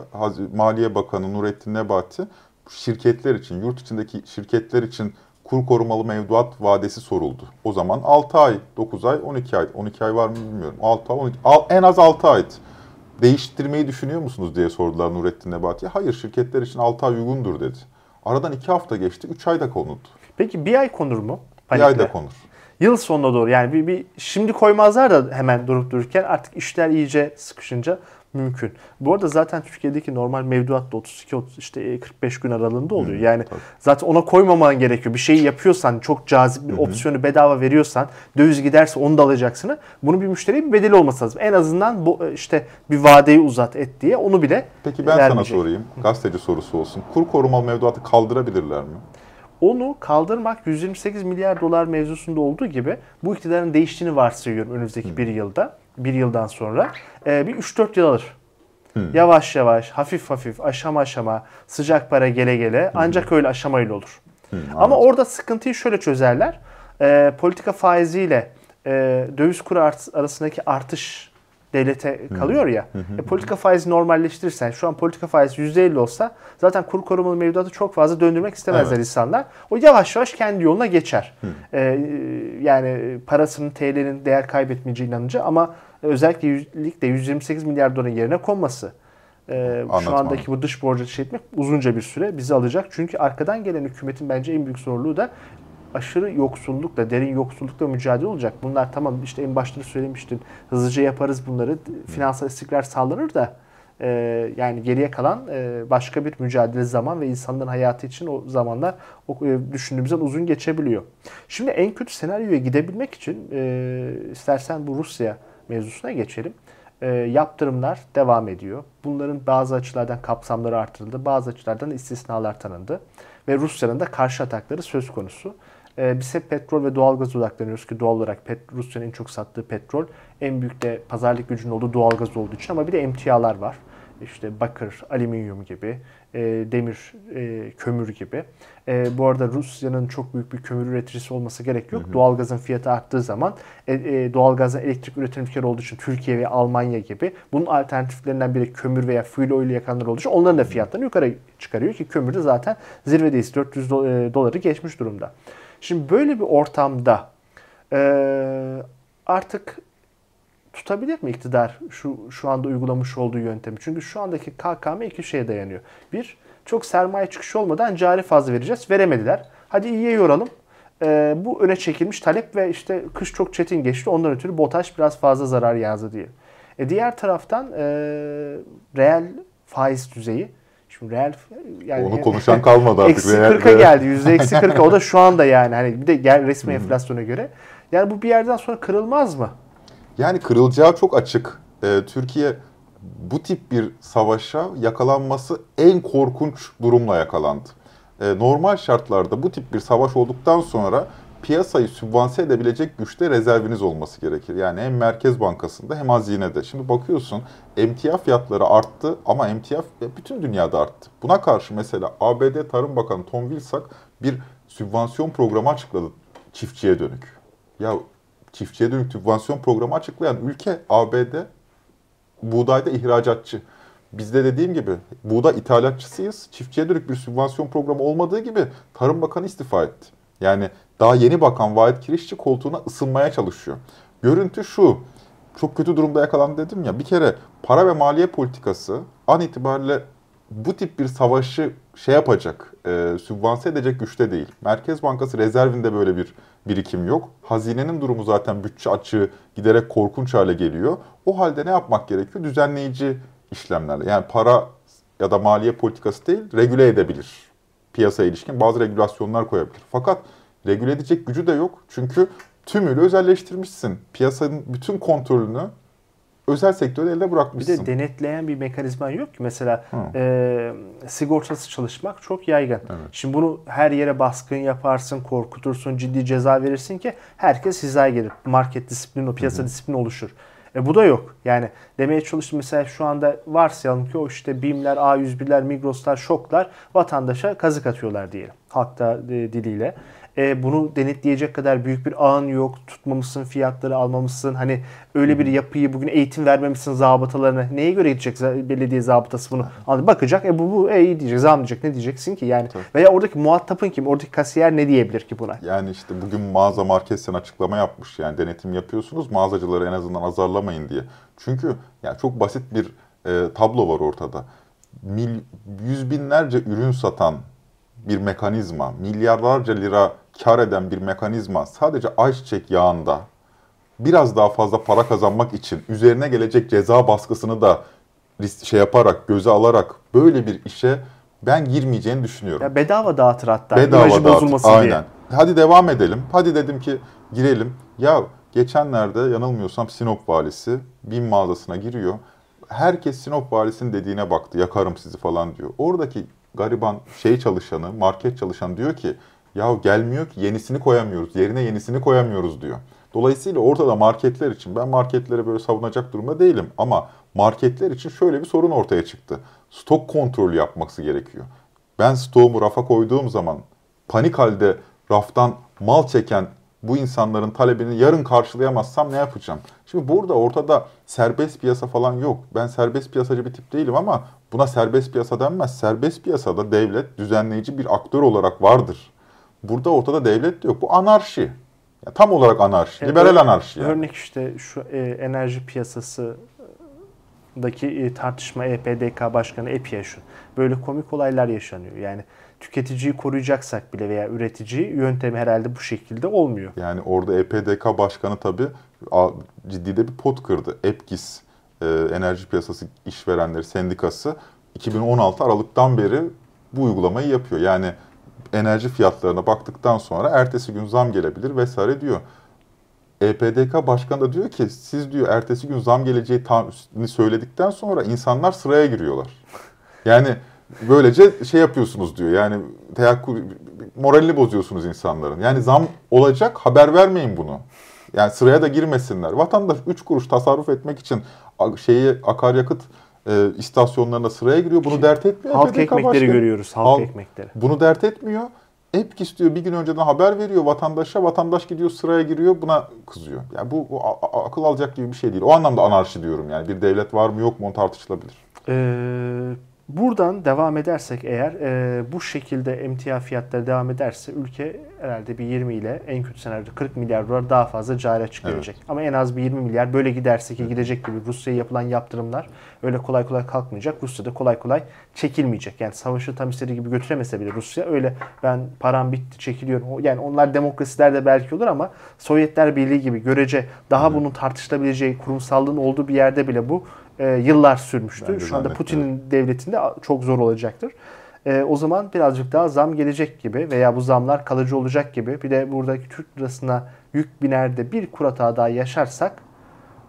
Maliye Bakanı Nurettin Nebati şirketler için, yurt içindeki şirketler için kur korumalı mevduat vadesi soruldu. O zaman 6 ay, 9 ay, 12 ay. 12 ay var mı bilmiyorum. 6 ay, 12, en az 6 ay. Değiştirmeyi düşünüyor musunuz diye sordular Nurettin Nebati'ye. Hayır şirketler için 6 ay uygundur dedi. Aradan 2 hafta geçti. 3 ayda konuldu. Peki bir ay konur mu? Panikle. Bir ayda konur. Yıl sonuna doğru yani bir, bir şimdi koymazlar da hemen durup dururken artık işler iyice sıkışınca mümkün. Bu arada zaten Türkiye'deki normal mevduat da 32 30 işte 45 gün aralığında oluyor. Hmm, yani tabii. zaten ona koymaman gerekiyor. Bir şeyi yapıyorsan, çok cazip bir opsiyonu bedava veriyorsan, döviz giderse onu da alacaksın. Bunu bir müşteriye bir bedeli olması lazım. En azından bu işte bir vadeyi uzat et diye onu bile Peki ben vermeyecek. sana sorayım. Gazeteci sorusu olsun. Kur korumalı mevduatı kaldırabilirler mi? Onu kaldırmak 128 milyar dolar mevzusunda olduğu gibi bu iktidarın değiştiğini varsayıyorum önümüzdeki hmm. bir yılda bir yıldan sonra e, bir 3-4 yıl alır. Hmm. Yavaş yavaş, hafif hafif, aşama aşama, sıcak para gele gele hmm. ancak öyle aşamayla olur. Hmm, Ama orada sıkıntıyı şöyle çözerler. E, politika faiziyle e, döviz kuru art, arasındaki artış devlete kalıyor ya. E, politika faizi normalleştirirsen şu an politika faizi %50 olsa zaten kur korumalı mevduatı çok fazla döndürmek istemezler evet. insanlar. O yavaş yavaş kendi yoluna geçer. E, yani parasının TL'nin değer kaybetmeyeceği inanınca ama özellikle 128 milyar doların yerine konması ee, şu andaki bu dış borcu şey etmek uzunca bir süre bizi alacak. Çünkü arkadan gelen hükümetin bence en büyük zorluğu da aşırı yoksullukla, derin yoksullukla mücadele olacak. Bunlar tamam işte en başta söylemiştin. Hızlıca yaparız bunları. Finansal istikrar sağlanır da e, yani geriye kalan e, başka bir mücadele zaman ve insanların hayatı için o zamanlar o, e, düşündüğümüzden uzun geçebiliyor. Şimdi en kötü senaryoya gidebilmek için e, istersen bu Rusya mevzusuna geçelim. e, yaptırımlar devam ediyor. Bunların bazı açılardan kapsamları artırıldı, bazı açılardan istisnalar tanındı. Ve Rusya'nın da karşı atakları söz konusu. E, biz hep petrol ve doğalgaz odaklanıyoruz ki doğal olarak pet, Rusya'nın en çok sattığı petrol en büyük de pazarlık gücünün olduğu doğalgaz olduğu için ama bir de emtialar var. İşte bakır, alüminyum gibi, e, demir, e, kömür gibi. E, bu arada Rusya'nın çok büyük bir kömür üreticisi olması gerek yok. Hı hı. Doğalgazın fiyatı arttığı zaman e, e, doğalgazın elektrik üretim ülkeleri olduğu için Türkiye ve Almanya gibi bunun alternatiflerinden biri kömür veya fuel oil yakanlar olduğu için onların da fiyatlarını yukarı çıkarıyor ki kömür de zaten zirvedeyiz. 400 doları geçmiş durumda. Şimdi böyle bir ortamda e, artık tutabilir mi iktidar şu şu anda uygulamış olduğu yöntemi? Çünkü şu andaki KKM iki şeye dayanıyor. Bir, çok sermaye çıkışı olmadan cari fazla vereceğiz. Veremediler. Hadi iyiye yoralım. Ee, bu öne çekilmiş talep ve işte kış çok çetin geçti. Ondan ötürü BOTAŞ biraz fazla zarar yazdı diye. E diğer taraftan e, reel faiz düzeyi Şimdi reel yani onu konuşan kalmadı artık. Eksi 40'a geldi. Yüzde eksi 40'a. O da şu anda yani. Hani bir de gel resmi enflasyona göre. Yani bu bir yerden sonra kırılmaz mı? Yani kırılacağı çok açık. Ee, Türkiye bu tip bir savaşa yakalanması en korkunç durumla yakalandı. Ee, normal şartlarda bu tip bir savaş olduktan sonra piyasayı sübvanse edebilecek güçte rezerviniz olması gerekir. Yani hem Merkez Bankası'nda hem hazinede. Şimdi bakıyorsun emtia fiyatları arttı ama emtia bütün dünyada arttı. Buna karşı mesela ABD Tarım Bakanı Tom Vilsack bir sübvansiyon programı açıkladı çiftçiye dönük. Ya çiftçiye dönük sübvansiyon programı açıklayan ülke ABD buğdayda ihracatçı. Bizde dediğim gibi buğday ithalatçısıyız. Çiftçiye dönük bir sübvansiyon programı olmadığı gibi Tarım Bakanı istifa etti. Yani daha yeni bakan Vahit Kirişçi koltuğuna ısınmaya çalışıyor. Görüntü şu. Çok kötü durumda yakalandı dedim ya. Bir kere para ve maliye politikası an itibariyle bu tip bir savaşı şey yapacak, e, sübvanse edecek güçte değil. Merkez Bankası rezervinde böyle bir birikim yok. Hazinenin durumu zaten bütçe açığı giderek korkunç hale geliyor. O halde ne yapmak gerekiyor? Düzenleyici işlemlerle. Yani para ya da maliye politikası değil, regüle edebilir. Piyasaya ilişkin bazı regülasyonlar koyabilir. Fakat regüle edecek gücü de yok. Çünkü tümüyle özelleştirmişsin. Piyasanın bütün kontrolünü özel sektörü elde bırakmışsın. Bir de denetleyen bir mekanizma yok ki. Mesela e, sigortası çalışmak çok yaygın. Evet. Şimdi bunu her yere baskın yaparsın, korkutursun, ciddi ceza verirsin ki herkes hizaya gelir. Market disiplini, o piyasa disiplini oluşur. E bu da yok. Yani demeye çalıştım mesela şu anda varsayalım ki o işte BİM'ler, A101'ler, Migros'lar, Şok'lar vatandaşa kazık atıyorlar diyelim. Halkta e, diliyle e, bunu denetleyecek kadar büyük bir ağın yok. Tutmamışsın fiyatları almamışsın. Hani öyle bir yapıyı bugün eğitim vermemişsin zabıtalarına. Neye göre gidecek belediye zabıtası bunu? Anladın, bakacak. E bu, bu e, iyi diyecek. Zam diyecek. Ne diyeceksin ki? Yani Tabii. veya oradaki muhatapın kim? Oradaki kasiyer ne diyebilir ki buna? Yani işte bugün mağaza marketten açıklama yapmış. Yani denetim yapıyorsunuz. Mağazacıları en azından azarlamayın diye. Çünkü yani çok basit bir e, tablo var ortada. Mil, yüz binlerce ürün satan bir mekanizma, milyarlarca lira kar eden bir mekanizma sadece ayçiçek yağında biraz daha fazla para kazanmak için üzerine gelecek ceza baskısını da şey yaparak, göze alarak böyle bir işe ben girmeyeceğini düşünüyorum. Ya bedava dağıtır hatta. Bedava İmajı dağıtır. bozulmasın Aynen. diye. Hadi devam edelim. Hadi dedim ki girelim. Ya geçenlerde yanılmıyorsam Sinop valisi bin mağazasına giriyor. Herkes Sinop valisinin dediğine baktı. Yakarım sizi falan diyor. Oradaki gariban şey çalışanı, market çalışanı diyor ki ya gelmiyor ki yenisini koyamıyoruz. Yerine yenisini koyamıyoruz diyor. Dolayısıyla ortada marketler için ben marketleri böyle savunacak durumda değilim ama marketler için şöyle bir sorun ortaya çıktı. Stok kontrolü yapması gerekiyor. Ben stoğumu rafa koyduğum zaman panik halde raftan mal çeken bu insanların talebini yarın karşılayamazsam ne yapacağım? Şimdi burada ortada serbest piyasa falan yok. Ben serbest piyasacı bir tip değilim ama buna serbest piyasa denmez. Serbest piyasada devlet düzenleyici bir aktör olarak vardır. Burada ortada devlet de yok. Bu anarşi. Ya tam olarak anarşi. Evet, liberal anarşi. Yani. Örnek işte şu e, enerji piyasası daki e, tartışma EPDK Başkanı Epiyaşun. Böyle komik olaylar yaşanıyor. Yani tüketiciyi koruyacaksak bile veya üretici yöntemi herhalde bu şekilde olmuyor. Yani orada EPDK Başkanı tabii ciddi de bir pot kırdı. EPKİS e, Enerji Piyasası İşverenleri Sendikası 2016 Aralık'tan beri bu uygulamayı yapıyor. Yani enerji fiyatlarına baktıktan sonra ertesi gün zam gelebilir vesaire diyor. EPDK Başkanı da diyor ki siz diyor ertesi gün zam geleceği söyledikten sonra insanlar sıraya giriyorlar. Yani böylece şey yapıyorsunuz diyor. Yani teyakkul moralini bozuyorsunuz insanların. Yani zam olacak haber vermeyin bunu. Yani sıraya da girmesinler. Vatandaş 3 kuruş tasarruf etmek için şeyi akaryakıt e, istasyonlarına sıraya giriyor. Bunu dert etmiyor. Halk ekmekleri başkanı. görüyoruz. Halk, halk ekmekleri. Bunu dert etmiyor. Epk istiyor bir gün önceden haber veriyor vatandaşa. Vatandaş gidiyor sıraya giriyor buna kızıyor. Yani bu, bu akıl alacak gibi bir şey değil. O anlamda anarşi diyorum yani. Bir devlet var mı yok mu tartışılabilir. Ee, Buradan devam edersek eğer e, bu şekilde emtia fiyatları devam ederse ülke herhalde bir 20 ile en kötü senaryoda 40 milyar dolar daha fazla cari açık evet. görecek. Ama en az bir 20 milyar böyle giderse ki gidecek gibi Rusya'ya yapılan yaptırımlar öyle kolay kolay kalkmayacak. Rusya da kolay kolay çekilmeyecek. Yani savaşı tam istediği gibi götüremese bile Rusya öyle ben param bitti çekiliyorum. Yani onlar demokrasiler de belki olur ama Sovyetler Birliği gibi görece daha Hı. bunun tartışılabileceği kurumsallığın olduğu bir yerde bile bu e, yıllar sürmüştü. Şu anda Putin'in devletinde çok zor olacaktır. E, o zaman birazcık daha zam gelecek gibi veya bu zamlar kalıcı olacak gibi. Bir de buradaki Türk lirasına yük biner de bir kur hata daha yaşarsak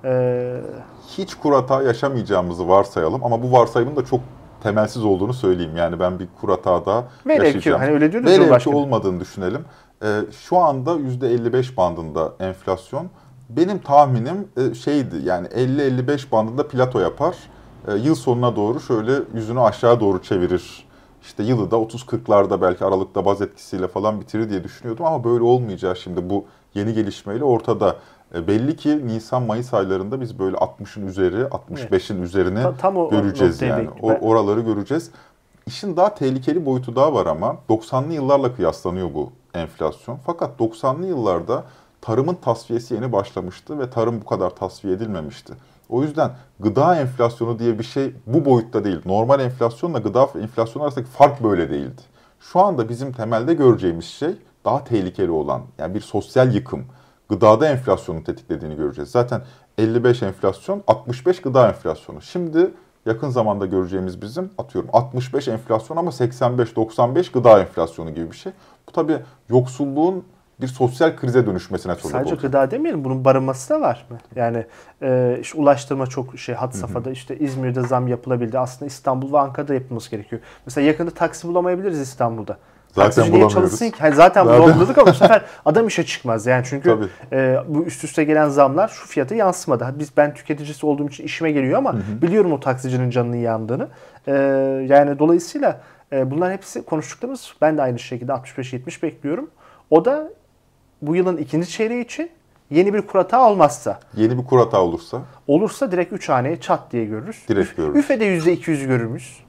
e... hiç kur hata yaşamayacağımızı varsayalım ama bu varsayımın da çok temelsiz olduğunu söyleyeyim. Yani ben bir kur hata daha Velev yaşayacağım. Ki, hani öyle diyoruz Velev ki olmadığını düşünelim. Ee, şu anda %55 bandında enflasyon. Benim tahminim e, şeydi yani 50-55 bandında plato yapar. E, yıl sonuna doğru şöyle yüzünü aşağı doğru çevirir. İşte yılı da 30-40'larda belki Aralık'ta baz etkisiyle falan bitirir diye düşünüyordum ama böyle olmayacak şimdi bu yeni gelişmeyle ortada. E, belli ki Nisan-Mayıs aylarında biz böyle 60'ın üzeri, 65'in evet. üzerine tam o, göreceğiz yani. O, oraları göreceğiz. İşin daha tehlikeli boyutu daha var ama 90'lı yıllarla kıyaslanıyor bu enflasyon. Fakat 90'lı yıllarda tarımın tasfiyesi yeni başlamıştı ve tarım bu kadar tasfiye edilmemişti. O yüzden gıda enflasyonu diye bir şey bu boyutta değil. Normal enflasyonla gıda enflasyonu arasındaki fark böyle değildi. Şu anda bizim temelde göreceğimiz şey daha tehlikeli olan yani bir sosyal yıkım. Gıdada enflasyonu tetiklediğini göreceğiz. Zaten 55 enflasyon, 65 gıda enflasyonu. Şimdi yakın zamanda göreceğimiz bizim atıyorum 65 enflasyon ama 85-95 gıda enflasyonu gibi bir şey. Bu tabii yoksulluğun bir sosyal krize dönüşmesine sebep Sadece olacak. gıda demeyelim bunun barınması da var mı? Yani e, işte ulaştırma çok şey hat safhada işte İzmir'de zam yapılabildi. Aslında İstanbul ve Ankara'da yapılması gerekiyor. Mesela yakında taksi bulamayabiliriz İstanbul'da. Zaten bulamıyoruz. çalışsın ki? Yani zaten, zaten. bulamadık ama bu sefer adam işe çıkmaz. Yani çünkü e, bu üst üste gelen zamlar şu fiyata yansımadı. Biz ben tüketicisi olduğum için işime geliyor ama hı hı. biliyorum o taksicinin canının yandığını. E, yani dolayısıyla e, bunlar hepsi konuştuklarımız. Ben de aynı şekilde 65-70 bekliyorum. O da bu yılın ikinci çeyreği için yeni bir kur hata olmazsa. Yeni bir kur hata olursa? Olursa direkt 3 haneye çat diye görürüz. Direkt görürüz. Üfe'de %200'ü görür müyüz?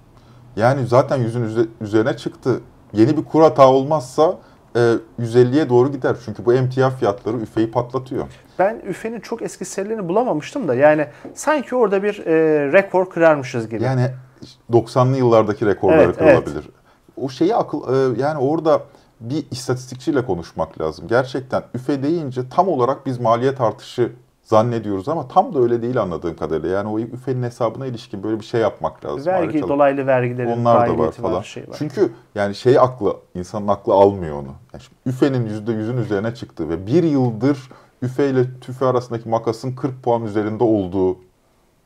Yani zaten yüzün üzerine çıktı. Yeni bir kur hata olmazsa e, 150'ye doğru gider. Çünkü bu emtia fiyatları üfeyi patlatıyor. Ben üfenin çok eski serilerini bulamamıştım da yani sanki orada bir e, rekor kırarmışız gibi. Yani 90'lı yıllardaki rekorları evet, kırılabilir. Evet. O şeyi akıl e, yani orada bir istatistikçiyle konuşmak lazım. Gerçekten üfe deyince tam olarak biz maliyet artışı zannediyoruz ama tam da öyle değil anladığım kadarıyla. Yani o üfenin hesabına ilişkin böyle bir şey yapmak lazım. Vergi, Ayrıca dolaylı vergilerin Onlar da var falan. Var, şey var. Çünkü yani şey aklı, insanın aklı almıyor onu. Yani şimdi üfenin %100'ün üzerine çıktığı ve bir yıldır üfe ile tüfe arasındaki makasın 40 puan üzerinde olduğu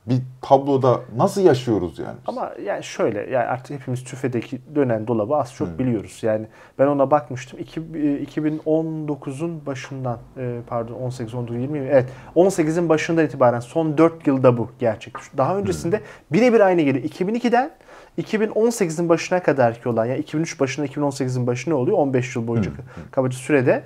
bir tabloda nasıl yaşıyoruz yani? Ama yani şöyle yani artık hepimiz tüfedeki dönen dolabı az çok hmm. biliyoruz. Yani ben ona bakmıştım. 2019'un e, başından e, pardon 18 19 20 evet 18'in başından itibaren son 4 yılda bu gerçek. Daha öncesinde hmm. birebir aynı geliyor. 2002'den 2018'in başına kadar ki olan yani 2003 başına 2018'in başı ne oluyor? 15 yıl boyunca hmm. kabaca sürede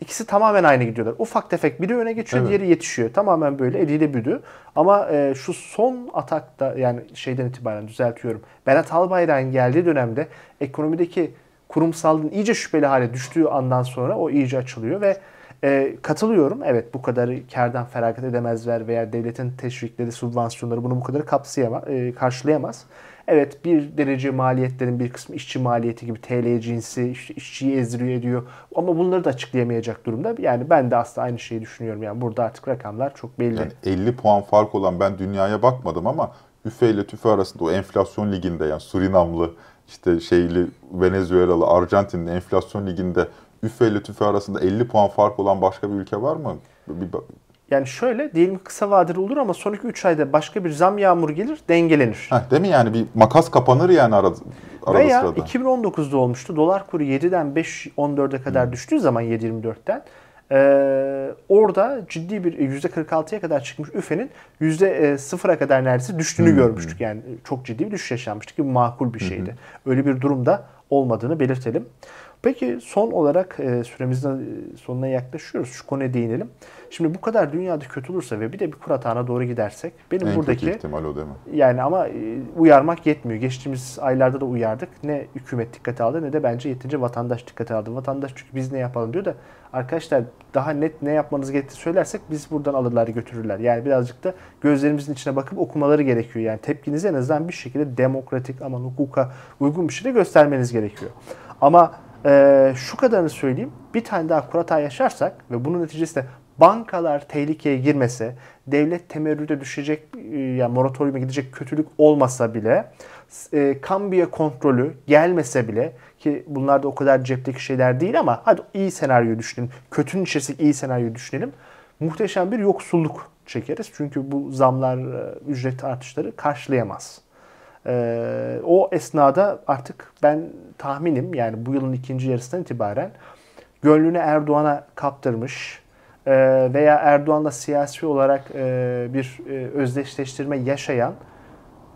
İkisi tamamen aynı gidiyorlar. Ufak tefek biri öne geçiyor, evet. diğeri yetişiyor. Tamamen böyle eliyle büdü. Ama e, şu son atakta yani şeyden itibaren düzeltiyorum. Berat Albayrak'ın geldiği dönemde ekonomideki kurumsallığın iyice şüpheli hale düştüğü andan sonra o iyice açılıyor ve e, katılıyorum. Evet bu kadar kardan feragat edemezler veya devletin teşvikleri, subvansiyonları bunu bu kadar kapsayamaz, e, karşılayamaz. Evet bir derece maliyetlerin bir kısmı işçi maliyeti gibi TL cinsi işte işçiyi ezdiriyor ediyor. Ama bunları da açıklayamayacak durumda. Yani ben de aslında aynı şeyi düşünüyorum. Yani burada artık rakamlar çok belli. Yani 50 puan fark olan ben dünyaya bakmadım ama üfe ile tüfe arasında o enflasyon liginde yani Surinamlı işte şeyli Venezuelalı Arjantin'in enflasyon liginde üfe ile tüfe arasında 50 puan fark olan başka bir ülke var mı? Bir, yani şöyle diyelim kısa vadeli olur ama sonraki 3 ayda başka bir zam yağmuru gelir dengelenir. Heh, değil mi yani bir makas kapanır yani arada, arada Veya sırada. 2019'da olmuştu. Dolar kuru 7'den 5.14'e kadar hmm. düştüğü zaman 7.24'ten ee, orada ciddi bir %46'ya kadar çıkmış üfenin %0'a kadar neredeyse düştüğünü hmm. görmüştük. Yani çok ciddi bir düşüş yaşanmıştı ki makul bir şeydi. Hmm. Öyle bir durumda olmadığını belirtelim. Peki son olarak e, süremizin e, sonuna yaklaşıyoruz. Şu konuya değinelim. Şimdi bu kadar dünyada kötü olursa ve bir de bir kur atağına doğru gidersek benim en buradaki ihtimal o değil mi? Yani ama e, uyarmak yetmiyor. Geçtiğimiz aylarda da uyardık. Ne hükümet dikkate aldı ne de bence yetince vatandaş dikkate aldı. Vatandaş çünkü biz ne yapalım diyor da arkadaşlar daha net ne yapmanız gerektiğini söylersek biz buradan alırlar götürürler. Yani birazcık da gözlerimizin içine bakıp okumaları gerekiyor. Yani tepkinizi en azından bir şekilde demokratik ama hukuka uygun bir şekilde göstermeniz gerekiyor. Ama ee, şu kadarını söyleyeyim. Bir tane daha kurata yaşarsak ve bunun neticesinde bankalar tehlikeye girmese, devlet temerrüde düşecek, e, yani moratoriuma gidecek kötülük olmasa bile, e, kambiye kontrolü gelmese bile ki bunlar da o kadar cepteki şeyler değil ama hadi iyi senaryo düşünelim. Kötünün içerisindeki iyi senaryo düşünelim. Muhteşem bir yoksulluk çekeriz. Çünkü bu zamlar, e, ücret artışları karşılayamaz. Ee, o esnada artık ben tahminim yani bu yılın ikinci yarısından itibaren gönlünü Erdoğan'a kaptırmış veya Erdoğan'la siyasi olarak e, bir e, özdeşleştirme yaşayan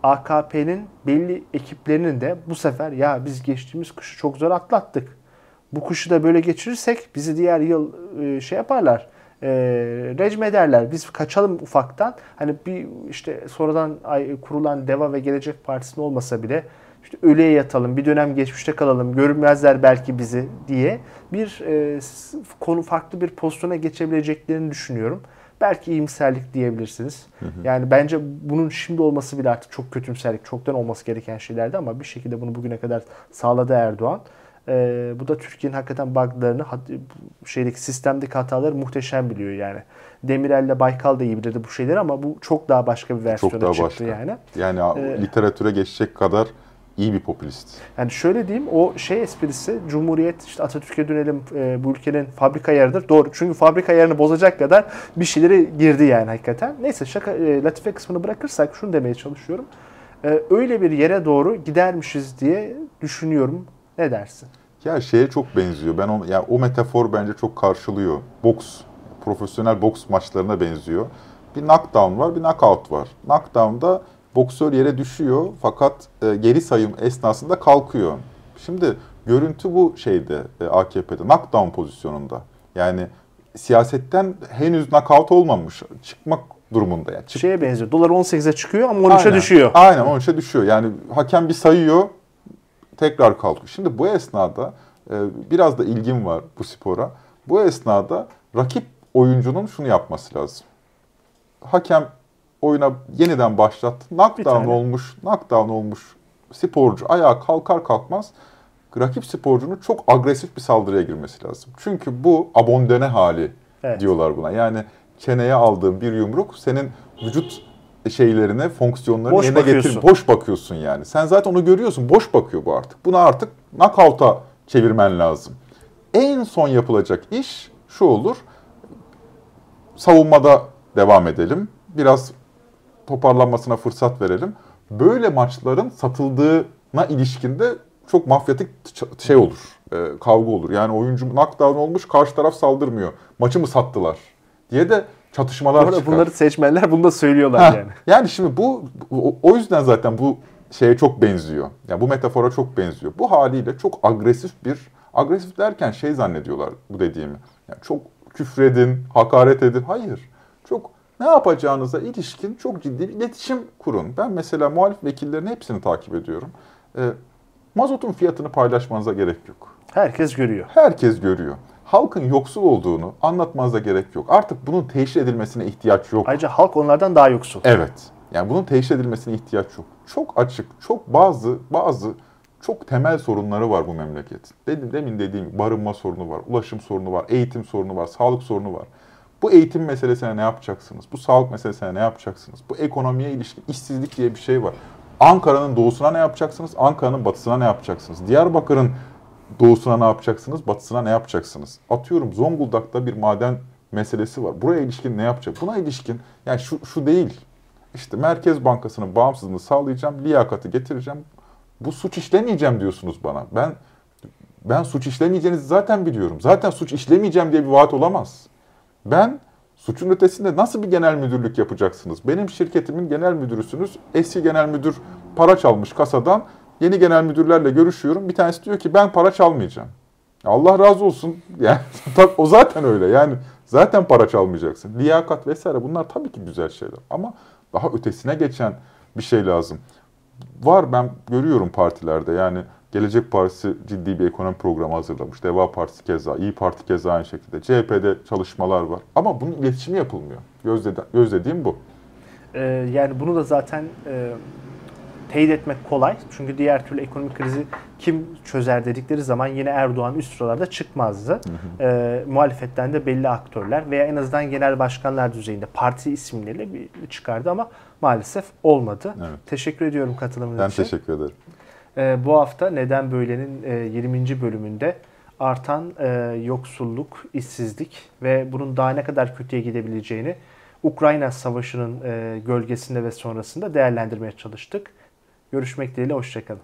AKP'nin belli ekiplerinin de bu sefer ya biz geçtiğimiz kışı çok zor atlattık. Bu kışı da böyle geçirirsek bizi diğer yıl e, şey yaparlar e, recm ederler. Biz kaçalım ufaktan. Hani bir işte sonradan kurulan DEVA ve Gelecek Partisi'nin olmasa bile işte ölüye yatalım, bir dönem geçmişte kalalım, görünmezler belki bizi diye bir e, konu farklı bir pozisyona geçebileceklerini düşünüyorum. Belki iyimserlik diyebilirsiniz. Hı hı. Yani bence bunun şimdi olması bile artık çok kötümserlik, çoktan olması gereken şeylerdi ama bir şekilde bunu bugüne kadar sağladı Erdoğan. E, bu da Türkiye'nin hakikaten buglarını, şeydeki sistemdeki hataları muhteşem biliyor yani. Demirel'le Baykal da iyi bilirdi bu şeyleri ama bu çok daha başka bir versiyona çok daha çıktı başka. yani. Yani ee, literatüre geçecek kadar iyi bir popülist. Yani şöyle diyeyim o şey esprisi Cumhuriyet işte Atatürk'e dönelim e, bu ülkenin fabrika yarıdır. Doğru çünkü fabrika yarını bozacak kadar bir şeyleri girdi yani hakikaten. Neyse şaka e, latife kısmını bırakırsak şunu demeye çalışıyorum. E, öyle bir yere doğru gidermişiz diye düşünüyorum. Ne dersin? Ya şeye çok benziyor. Ben onu yani o metafor bence çok karşılıyor. Boks, profesyonel boks maçlarına benziyor. Bir knockdown var, bir knockout var. Knockdown'da boksör yere düşüyor fakat e, geri sayım esnasında kalkıyor. Şimdi görüntü bu şeyde e, AKP'de knockdown pozisyonunda. Yani siyasetten henüz knockout olmamış. Çıkmak durumunda yani. Çık... Şeye benziyor. Dolar 18'e çıkıyor ama 13'e düşüyor. Aynen 13'e düşüyor. Yani hakem bir sayıyor tekrar kalkıyor. Şimdi bu esnada e, biraz da ilgim var bu spora. Bu esnada rakip oyuncunun şunu yapması lazım. Hakem oyuna yeniden başlattı. Knockdown olmuş, knockdown olmuş sporcu ayağa kalkar kalkmaz rakip sporcunun çok agresif bir saldırıya girmesi lazım. Çünkü bu abondene hali evet. diyorlar buna. Yani çeneye aldığın bir yumruk senin vücut şeylerine, fonksiyonlarını boş yerine getir. Boş bakıyorsun yani. Sen zaten onu görüyorsun. Boş bakıyor bu artık. Bunu artık knockout'a çevirmen lazım. En son yapılacak iş şu olur. Savunmada devam edelim. Biraz toparlanmasına fırsat verelim. Böyle maçların satıldığına ilişkinde çok mafyatik şey olur. E, kavga olur. Yani oyuncu knockdown olmuş, karşı taraf saldırmıyor. Maçı mı sattılar diye de çatışmalar Burada çıkar. Bunları seçmenler bunu da söylüyorlar Heh, yani. Yani şimdi bu o yüzden zaten bu şeye çok benziyor. Yani bu metafora çok benziyor. Bu haliyle çok agresif bir agresif derken şey zannediyorlar bu dediğimi. Yani çok küfredin, hakaret edin. Hayır. Ne yapacağınıza ilişkin çok ciddi bir iletişim kurun. Ben mesela muhalif vekillerin hepsini takip ediyorum. E, mazotun fiyatını paylaşmanıza gerek yok. Herkes görüyor. Herkes görüyor halkın yoksul olduğunu anlatmanıza gerek yok. Artık bunun teşhir edilmesine ihtiyaç yok. Ayrıca halk onlardan daha yoksul. Evet. Yani bunun teşhir edilmesine ihtiyaç yok. Çok açık, çok bazı bazı çok temel sorunları var bu memleketin. Dedim, demin dediğim barınma sorunu var, ulaşım sorunu var, eğitim sorunu var, sağlık sorunu var. Bu eğitim meselesine ne yapacaksınız? Bu sağlık meselesine ne yapacaksınız? Bu ekonomiye ilişkin işsizlik diye bir şey var. Ankara'nın doğusuna ne yapacaksınız? Ankara'nın batısına ne yapacaksınız? Diyarbakır'ın doğusuna ne yapacaksınız, batısına ne yapacaksınız? Atıyorum Zonguldak'ta bir maden meselesi var. Buraya ilişkin ne yapacak? Buna ilişkin yani şu, şu değil. İşte Merkez Bankası'nın bağımsızlığını sağlayacağım, liyakati getireceğim. Bu suç işlemeyeceğim diyorsunuz bana. Ben ben suç işlemeyeceğinizi zaten biliyorum. Zaten suç işlemeyeceğim diye bir vaat olamaz. Ben suçun ötesinde nasıl bir genel müdürlük yapacaksınız? Benim şirketimin genel müdürüsünüz. Eski genel müdür para çalmış kasadan. Yeni genel müdürlerle görüşüyorum. Bir tanesi diyor ki ben para çalmayacağım. Allah razı olsun. Yani o zaten öyle. Yani zaten para çalmayacaksın. Liyakat vesaire bunlar tabii ki güzel şeyler. Ama daha ötesine geçen bir şey lazım. Var ben görüyorum partilerde yani Gelecek Partisi ciddi bir ekonomi programı hazırlamış. Deva Partisi keza, İyi Parti keza aynı şekilde. CHP'de çalışmalar var. Ama bunun iletişimi yapılmıyor. Gözledi, gözlediğim bu. Ee, yani bunu da zaten e, teyit etmek kolay. Çünkü diğer türlü ekonomik krizi kim çözer dedikleri zaman yine Erdoğan üst sıralarda çıkmazdı. Hı hı. E, muhalefetten de belli aktörler veya en azından genel başkanlar düzeyinde parti isimleriyle bir çıkardı ama maalesef olmadı. Evet. Teşekkür ediyorum katılımınız için. Ben teşekkür ederim. E, bu hafta Neden Böyle'nin e, 20. bölümünde artan e, yoksulluk, işsizlik ve bunun daha ne kadar kötüye gidebileceğini Ukrayna Savaşı'nın e, gölgesinde ve sonrasında değerlendirmeye çalıştık. Görüşmek dileğiyle, hoşçakalın.